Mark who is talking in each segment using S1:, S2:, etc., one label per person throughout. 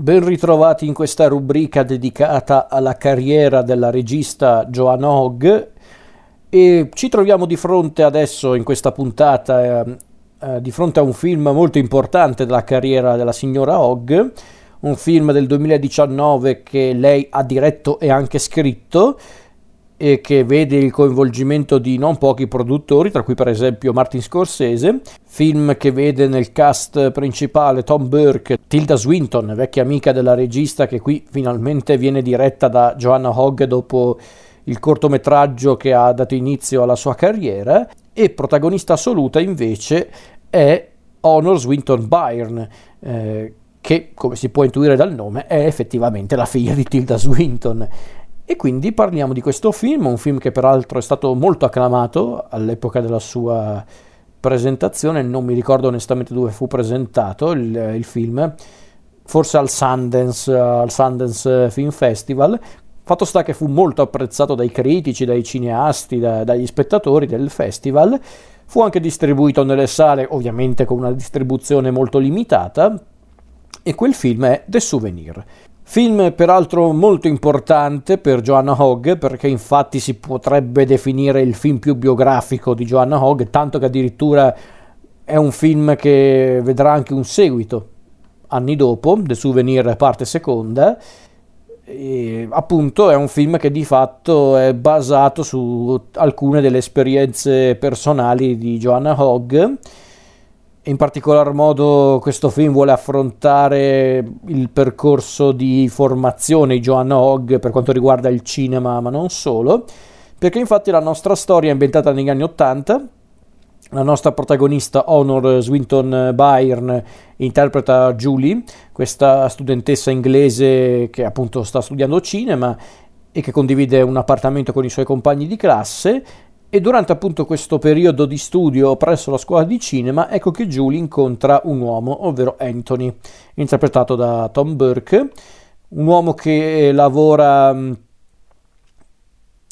S1: Ben ritrovati in questa rubrica dedicata alla carriera della regista Joanna Hogg. E ci troviamo di fronte adesso in questa puntata eh, eh, di fronte a un film molto importante della carriera della signora Hogg, un film del 2019 che lei ha diretto e anche scritto e che vede il coinvolgimento di non pochi produttori, tra cui per esempio Martin Scorsese, film che vede nel cast principale Tom Burke, Tilda Swinton, vecchia amica della regista che qui finalmente viene diretta da Joanna Hogg dopo il cortometraggio che ha dato inizio alla sua carriera, e protagonista assoluta invece è Honor Swinton Byrne, eh, che come si può intuire dal nome è effettivamente la figlia di Tilda Swinton e quindi parliamo di questo film, un film che peraltro è stato molto acclamato all'epoca della sua presentazione, non mi ricordo onestamente dove fu presentato il, il film, forse al Sundance, al Sundance Film Festival. Fatto sta che fu molto apprezzato dai critici, dai cineasti, da, dagli spettatori del festival. Fu anche distribuito nelle sale, ovviamente con una distribuzione molto limitata, e quel film è The Souvenir. Film peraltro molto importante per Joanna Hogg perché infatti si potrebbe definire il film più biografico di Joanna Hogg, tanto che addirittura è un film che vedrà anche un seguito anni dopo, The Souvenir parte seconda. E, appunto è un film che di fatto è basato su alcune delle esperienze personali di Joanna Hogg in particolar modo questo film vuole affrontare il percorso di formazione di Joanna Hogg per quanto riguarda il cinema, ma non solo, perché infatti la nostra storia è ambientata negli anni Ottanta. La nostra protagonista Honor Swinton Byrne interpreta Julie, questa studentessa inglese che appunto sta studiando cinema e che condivide un appartamento con i suoi compagni di classe e durante appunto questo periodo di studio presso la scuola di cinema, ecco che Julie incontra un uomo, ovvero Anthony, interpretato da Tom Burke, un uomo che lavora mm,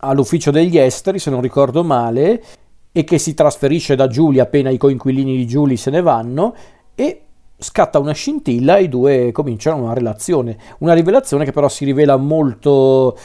S1: all'ufficio degli esteri, se non ricordo male, e che si trasferisce da Julie appena i coinquilini di Julie se ne vanno e scatta una scintilla e i due cominciano una relazione, una rivelazione che però si rivela molto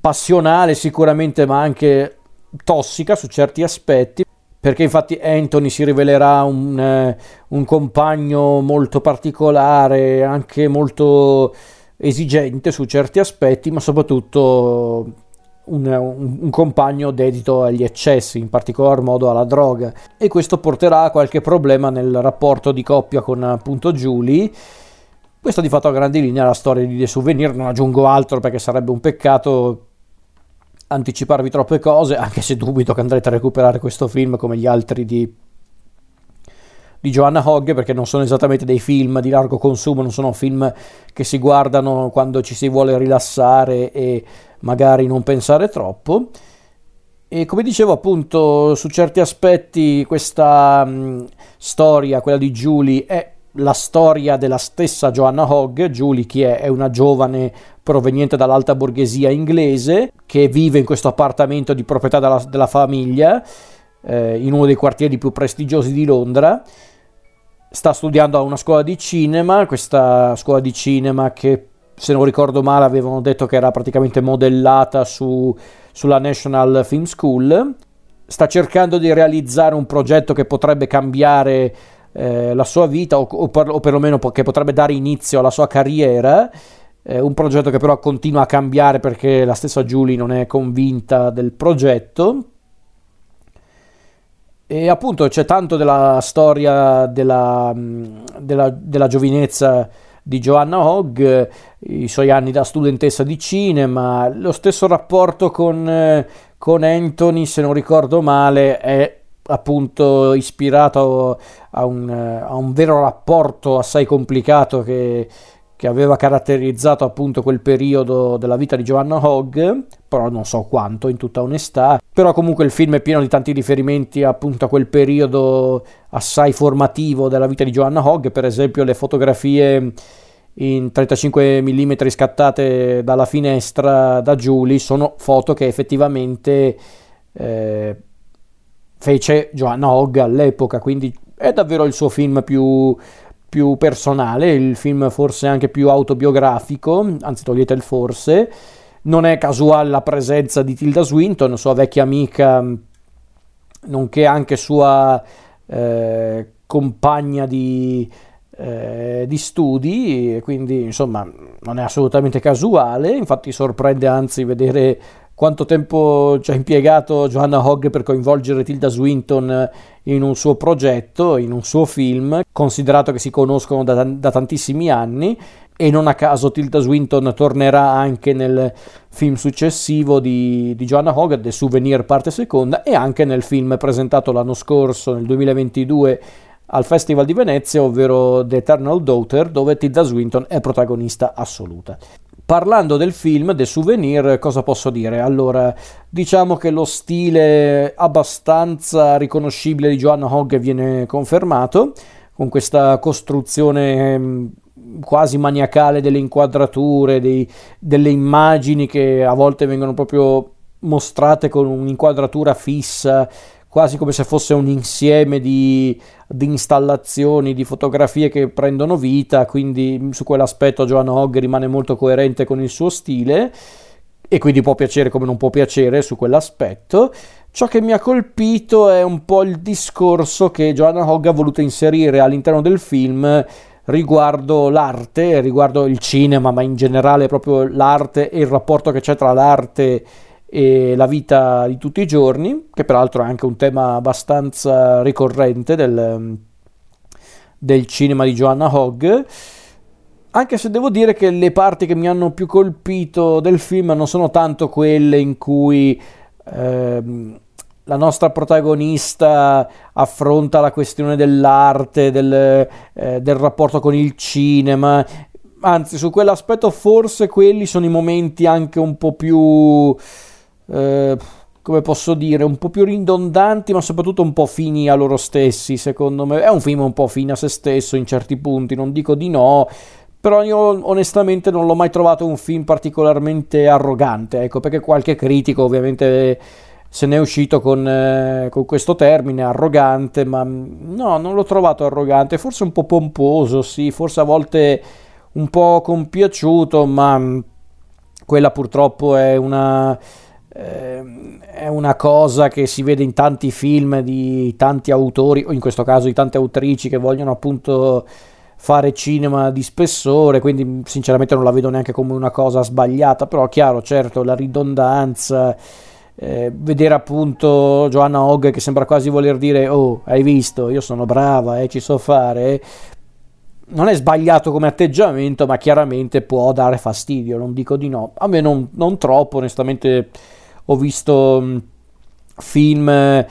S1: passionale sicuramente ma anche tossica su certi aspetti, perché infatti Anthony si rivelerà un, eh, un compagno molto particolare, anche molto esigente su certi aspetti, ma soprattutto un, un, un, compagno dedito agli eccessi, in particolar modo alla droga. E questo porterà a qualche problema nel rapporto di coppia con appunto Julie. Questo di fatto a grandi linee è la storia di The Souvenir, non aggiungo altro perché sarebbe un peccato anticiparvi troppe cose, anche se dubito che andrete a recuperare questo film come gli altri di, di Joanna Hogg, perché non sono esattamente dei film di largo consumo, non sono film che si guardano quando ci si vuole rilassare e magari non pensare troppo. E come dicevo appunto, su certi aspetti questa mh, storia, quella di Julie, è la storia della stessa Joanna Hogg. Julie, chi è? È una giovane proveniente dall'alta borghesia inglese che vive in questo appartamento di proprietà della, della famiglia eh, in uno dei quartieri più prestigiosi di Londra. Sta studiando a una scuola di cinema, questa scuola di cinema che se non ricordo male avevano detto che era praticamente modellata su, sulla National Film School. Sta cercando di realizzare un progetto che potrebbe cambiare eh, la sua vita o, o, per, o, perlomeno che potrebbe dare inizio alla sua carriera. Eh, un progetto che però continua a cambiare perché la stessa Julie non è convinta del progetto. E appunto c'è tanto della storia della, della, della giovinezza di Joanna Hogg, i suoi anni da studentessa di cinema, lo stesso rapporto con, con Anthony, se non ricordo male, è appunto ispirato a un, a un vero rapporto assai complicato che, che, aveva caratterizzato appunto quel periodo della vita di Giovanna Hogg, però non so quanto in tutta onestà, però comunque il film è pieno di tanti riferimenti appunto a quel periodo assai formativo della vita di Giovanna Hogg, per esempio le fotografie in 35 mm scattate dalla finestra da Julie sono foto che effettivamente eh, fece Joanna Hogg all'epoca, quindi è davvero il suo film più, più personale, il film forse anche più autobiografico, anzi togliete il forse. Non è casuale la presenza di Tilda Swinton, sua vecchia amica, nonché anche sua eh, compagna di, eh, di studi, quindi insomma non è assolutamente casuale, infatti sorprende anzi vedere quanto tempo ci ha impiegato Joanna Hogg per coinvolgere Tilda Swinton in un suo progetto, in un suo film, considerato che si conoscono da, da tantissimi anni e non a caso Tilda Swinton tornerà anche nel film successivo di, di Joanna Hogg, The Souvenir parte seconda, e anche nel film presentato l'anno scorso, nel 2022, al Festival di Venezia, ovvero The Eternal Daughter, dove Tilda Swinton è protagonista assoluta. Parlando del film, The Souvenir, cosa posso dire? Allora, diciamo che lo stile abbastanza riconoscibile di Joanna Hogg viene confermato, con questa costruzione mm, quasi maniacale delle inquadrature, dei, delle immagini che a volte vengono proprio mostrate con un'inquadratura fissa quasi come se fosse un insieme di, di, installazioni, di fotografie che prendono vita, quindi su quell'aspetto Joanna Hogg rimane molto coerente con il suo stile e quindi può piacere come non può piacere su quell'aspetto. Ciò che mi ha colpito è un po' il discorso che Joanna Hogg ha voluto inserire all'interno del film riguardo l'arte, riguardo il cinema, ma in generale proprio l'arte e il rapporto che c'è tra l'arte e e la vita di tutti i giorni, che peraltro è anche un tema abbastanza ricorrente del, del cinema di Joanna Hogg. Anche se devo dire che le parti che mi hanno più colpito del film non sono tanto quelle in cui ehm, la nostra protagonista affronta la questione dell'arte, del, eh, del rapporto con il cinema, anzi su quell'aspetto forse quelli sono i momenti anche un po' più eh, come posso dire, un po' più ridondanti, ma soprattutto un po' fini a loro stessi, secondo me. È un film un po' fine a se stesso in certi punti, non dico di no, però io onestamente non l'ho mai trovato un film particolarmente arrogante, ecco, perché qualche critico ovviamente se ne è uscito con, eh, con, questo termine arrogante, ma no, non l'ho trovato arrogante, forse un po' pomposo, sì, forse a volte un po' compiaciuto, ma quella purtroppo è una è una cosa che si vede in tanti film di tanti autori, o in questo caso di tante autrici che vogliono appunto fare cinema di spessore, quindi sinceramente non la vedo neanche come una cosa sbagliata, però chiaro, certo, la ridondanza, eh, vedere appunto Joanna Hogg che sembra quasi voler dire oh, hai visto, io sono brava, eh, ci so fare, non è sbagliato come atteggiamento, ma chiaramente può dare fastidio, non dico di no, a me non, non troppo, onestamente ho visto film eh,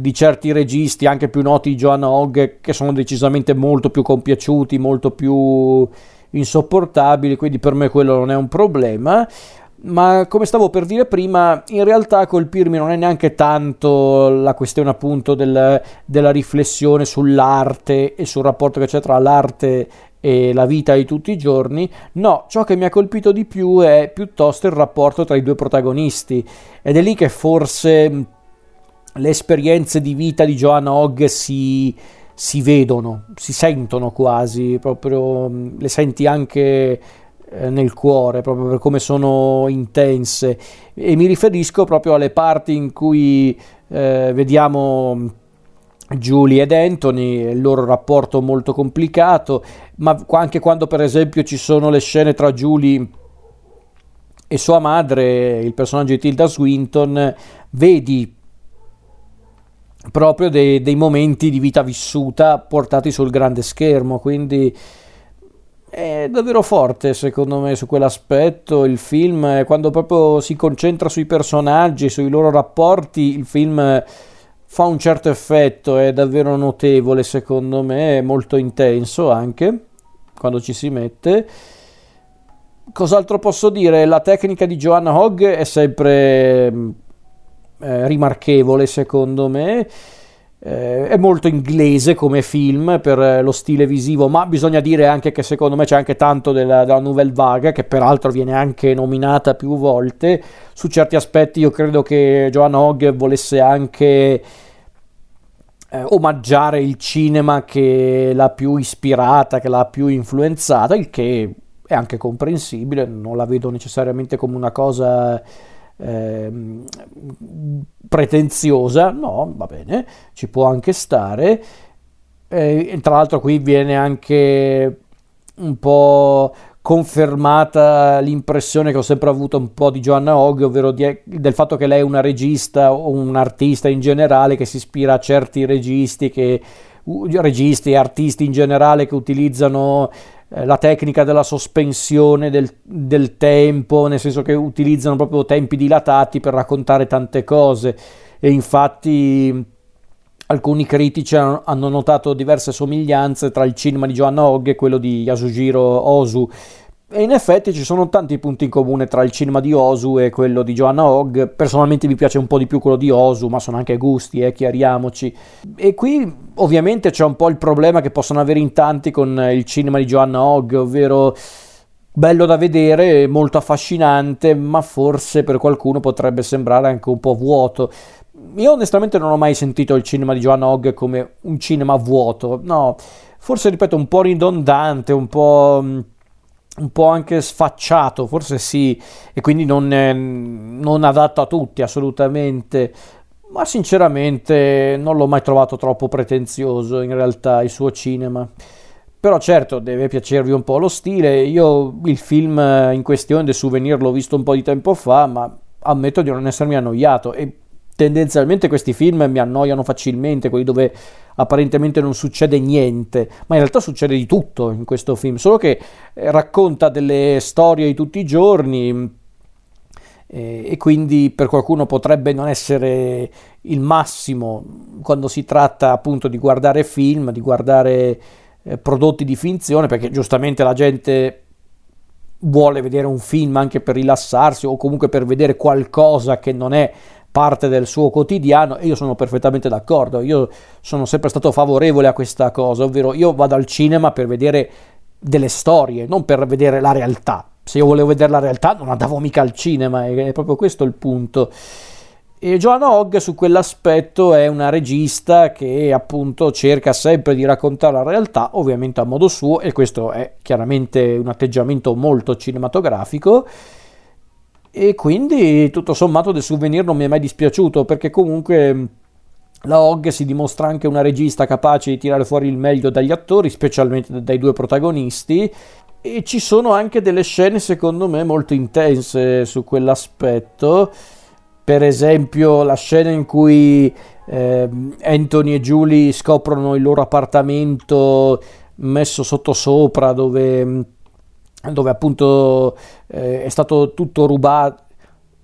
S1: di certi registi, anche più noti di Joanna Hogg, che sono decisamente molto più compiaciuti, molto più insopportabili, quindi per me quello non è un problema. Ma come stavo per dire prima, in realtà colpirmi non è neanche tanto la questione appunto del, della riflessione sull'arte e sul rapporto che c'è tra l'arte e la vita di tutti i giorni. No, ciò che mi ha colpito di più è piuttosto il rapporto tra i due protagonisti ed è lì che forse le esperienze di vita di Joanna Hogg si, si vedono, si sentono quasi, proprio le senti anche eh, nel cuore, proprio per come sono intense. E mi riferisco proprio alle parti in cui eh, vediamo Julie ed Anthony, il loro rapporto molto complicato, ma anche quando per esempio ci sono le scene tra Julie e sua madre, il personaggio di Tilda Swinton, vedi proprio dei, dei momenti di vita vissuta portati sul grande schermo, quindi è davvero forte secondo me su quell'aspetto. Il film, quando proprio si concentra sui personaggi, sui loro rapporti, il film fa un certo effetto, è davvero notevole secondo me, è molto intenso anche quando ci si mette. Cos'altro posso dire? La tecnica di Joanna Hogg è sempre mm, eh, rimarchevole secondo me. Eh, è molto inglese come film per lo stile visivo, ma bisogna dire anche che secondo me c'è anche tanto della, della Nouvelle Vague, che peraltro viene anche nominata più volte. Su certi aspetti io credo che Joanna Hogg volesse anche eh, omaggiare il cinema che l'ha più ispirata, che l'ha più influenzata, il che è anche comprensibile, non la vedo necessariamente come una cosa eh, pretenziosa, no, va bene, ci può anche stare. Eh, tra l'altro qui viene anche un po' confermata l'impressione che ho sempre avuto un po' di Joanna Hogg, ovvero di, del fatto che lei è una regista o un artista in generale che si ispira a certi registi, che, registi e artisti in generale che utilizzano la tecnica della sospensione del, del, tempo, nel senso che utilizzano proprio tempi dilatati per raccontare tante cose. E infatti alcuni critici hanno notato diverse somiglianze tra il cinema di Joanna Hogg e quello di Yasujiro Ozu e in effetti ci sono tanti punti in comune tra il cinema di Osu e quello di Joanna Hogg. Personalmente mi piace un po' di più quello di Osu, ma sono anche gusti, eh, chiariamoci. E qui ovviamente c'è un po' il problema che possono avere in tanti con il cinema di Joanna Hogg, ovvero bello da vedere, molto affascinante, ma forse per qualcuno potrebbe sembrare anche un po' vuoto. Io onestamente non ho mai sentito il cinema di Joanna Hogg come un cinema vuoto, no, forse ripeto un po' ridondante, un po' un po' anche sfacciato, forse sì, e quindi non, è, non adatto a tutti assolutamente, ma sinceramente non l'ho mai trovato troppo pretenzioso in realtà il suo cinema. Però certo deve piacervi un po' lo stile, io il film in questione, The Souvenir, l'ho visto un po' di tempo fa, ma ammetto di non essermi annoiato. E tendenzialmente questi film mi annoiano facilmente, quelli dove apparentemente non succede niente, ma in realtà succede di tutto in questo film, solo che eh, racconta delle storie di tutti i giorni eh, e quindi per qualcuno potrebbe non essere il massimo quando si tratta appunto di guardare film, di guardare eh, prodotti di finzione, perché giustamente la gente vuole vedere un film anche per rilassarsi o comunque per vedere qualcosa che non è parte del suo quotidiano e io sono perfettamente d'accordo, io sono sempre stato favorevole a questa cosa, ovvero io vado al cinema per vedere delle storie, non per vedere la realtà. Se io volevo vedere la realtà non andavo mica al cinema, è proprio questo il punto. E Joanna Hogg su quell'aspetto è una regista che appunto cerca sempre di raccontare la realtà, ovviamente a modo suo, e questo è chiaramente un atteggiamento molto cinematografico e quindi tutto sommato del souvenir non mi è mai dispiaciuto perché comunque la Hogg si dimostra anche una regista capace di tirare fuori il meglio dagli attori, specialmente dai due protagonisti. E ci sono anche delle scene secondo me molto intense su quell'aspetto. Per esempio la scena in cui eh, Anthony e Julie scoprono il loro appartamento messo sotto sopra dove dove appunto eh, è stato tutto rubato,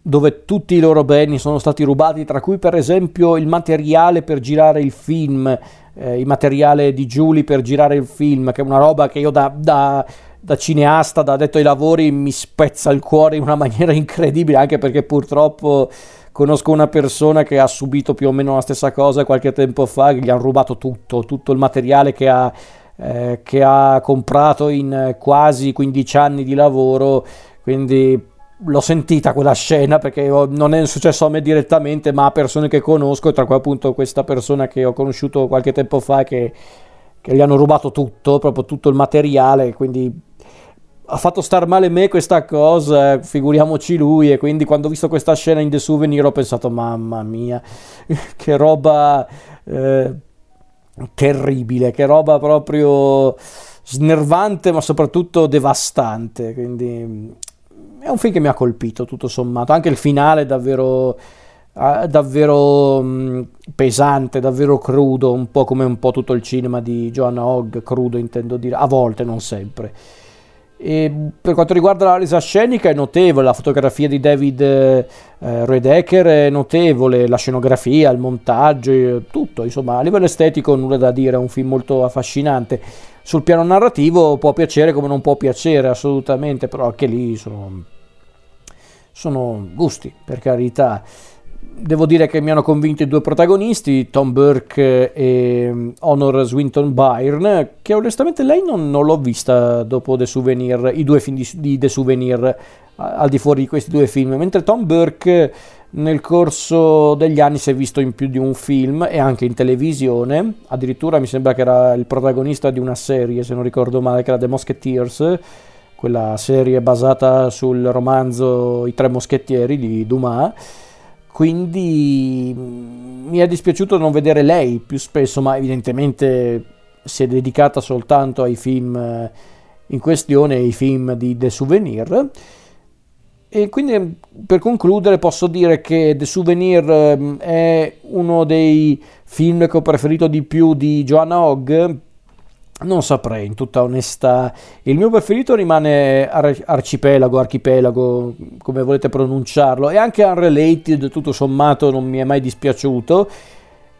S1: dove tutti i loro beni sono stati rubati, tra cui per esempio il materiale per girare il film, eh, il materiale di Julie per girare il film, che è una roba che io da, da, da cineasta, da detto ai lavori, mi spezza il cuore in una maniera incredibile, anche perché purtroppo conosco una persona che ha subito più o meno la stessa cosa qualche tempo fa, che gli hanno rubato tutto, tutto il materiale che ha eh, che ha comprato in quasi 15 anni di lavoro, quindi l'ho sentita quella scena perché non è successo a me direttamente, ma a persone che conosco, tra cui appunto questa persona che ho conosciuto qualche tempo fa che, che gli hanno rubato tutto, proprio tutto il materiale, quindi ha fatto star male me questa cosa, figuriamoci lui, e quindi quando ho visto questa scena in The Souvenir ho pensato, mamma mia, che roba... Eh, terribile, che roba proprio snervante ma soprattutto devastante. Quindi mm, è un film che mi ha colpito tutto sommato, anche il finale è davvero, eh, davvero mm, pesante, davvero crudo, un po' come un po' tutto il cinema di Joanna Hogg, crudo intendo dire, a volte, non sempre. E per quanto riguarda la resa scenica è notevole, la fotografia di David eh, Redeker è notevole, la scenografia, il montaggio, eh, tutto, insomma a livello estetico nulla da dire, è un film molto affascinante. Sul piano narrativo può piacere come non può piacere assolutamente, però anche lì sono, sono gusti, per carità. Devo dire che mi hanno convinto i due protagonisti, Tom Burke e mm, Honor Swinton Byrne, che onestamente lei non, non l'ho vista dopo The Souvenir, i due film di, di The Souvenir al di fuori di questi due film, mentre Tom Burke nel corso degli anni si è visto in più di un film e anche in televisione, addirittura mi sembra che era il protagonista di una serie, se non ricordo male, che era The Musketeers, quella serie basata sul romanzo I Tre Moschettieri di Dumas quindi mm, mi è dispiaciuto non vedere lei più spesso, ma evidentemente si è dedicata soltanto ai film eh, in questione, ai film di The Souvenir. E quindi per concludere posso dire che The Souvenir mm, è uno dei film che ho preferito di più di Joanna Hogg non saprei, in tutta onestà. Il mio preferito rimane Ar- Arcipelago, Archipelago, come volete pronunciarlo, e anche Unrelated, tutto sommato, non mi è mai dispiaciuto.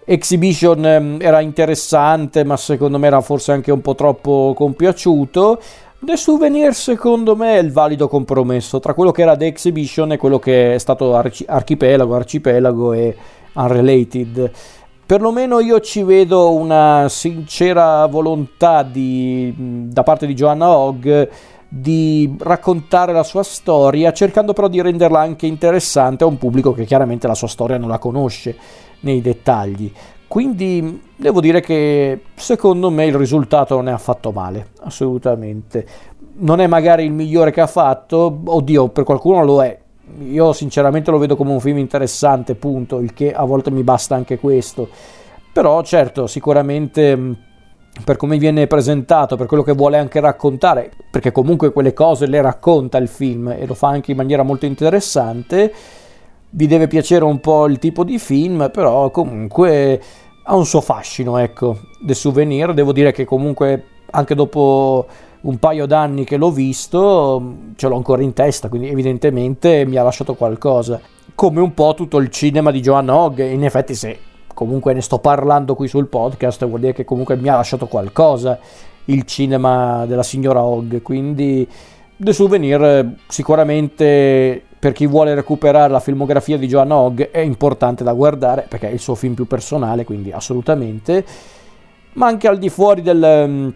S1: Exhibition ehm, era interessante, ma secondo me era forse anche un po' troppo compiaciuto. The Souvenir, secondo me, è il valido compromesso tra quello che era The Exhibition e quello che è stato Arci- Archipelago, Arcipelago e Unrelated perlomeno io ci vedo una sincera volontà di, da parte di Joanna Hogg di raccontare la sua storia, cercando però di renderla anche interessante a un pubblico che chiaramente la sua storia non la conosce nei dettagli. Quindi devo dire che secondo me il risultato non è affatto male, assolutamente. Non è magari il migliore che ha fatto, oddio, per qualcuno lo è, io sinceramente lo vedo come un film interessante, punto, il che a volte mi basta anche questo. Però certo, sicuramente per come viene presentato, per quello che vuole anche raccontare, perché comunque quelle cose le racconta il film e lo fa anche in maniera molto interessante, vi deve piacere un po' il tipo di film, però comunque ha un suo fascino, ecco, The Souvenir, devo dire che comunque anche dopo un paio d'anni che l'ho visto, ce l'ho ancora in testa, quindi evidentemente mi ha lasciato qualcosa. Come un po' tutto il cinema di Joanna Hogg, in effetti se comunque ne sto parlando qui sul podcast vuol dire che comunque mi ha lasciato qualcosa il cinema della signora Hogg, quindi The Souvenir sicuramente per chi vuole recuperare la filmografia di Joanna Hogg è importante da guardare perché è il suo film più personale, quindi assolutamente, ma anche al di fuori del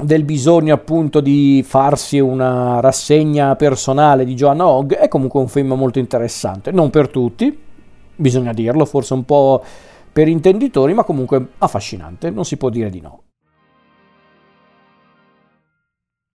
S1: del bisogno appunto di farsi una rassegna personale di Joanna Hogg è comunque un film molto interessante, non per tutti, bisogna dirlo, forse un po' per intenditori, ma comunque affascinante, non si può dire di no.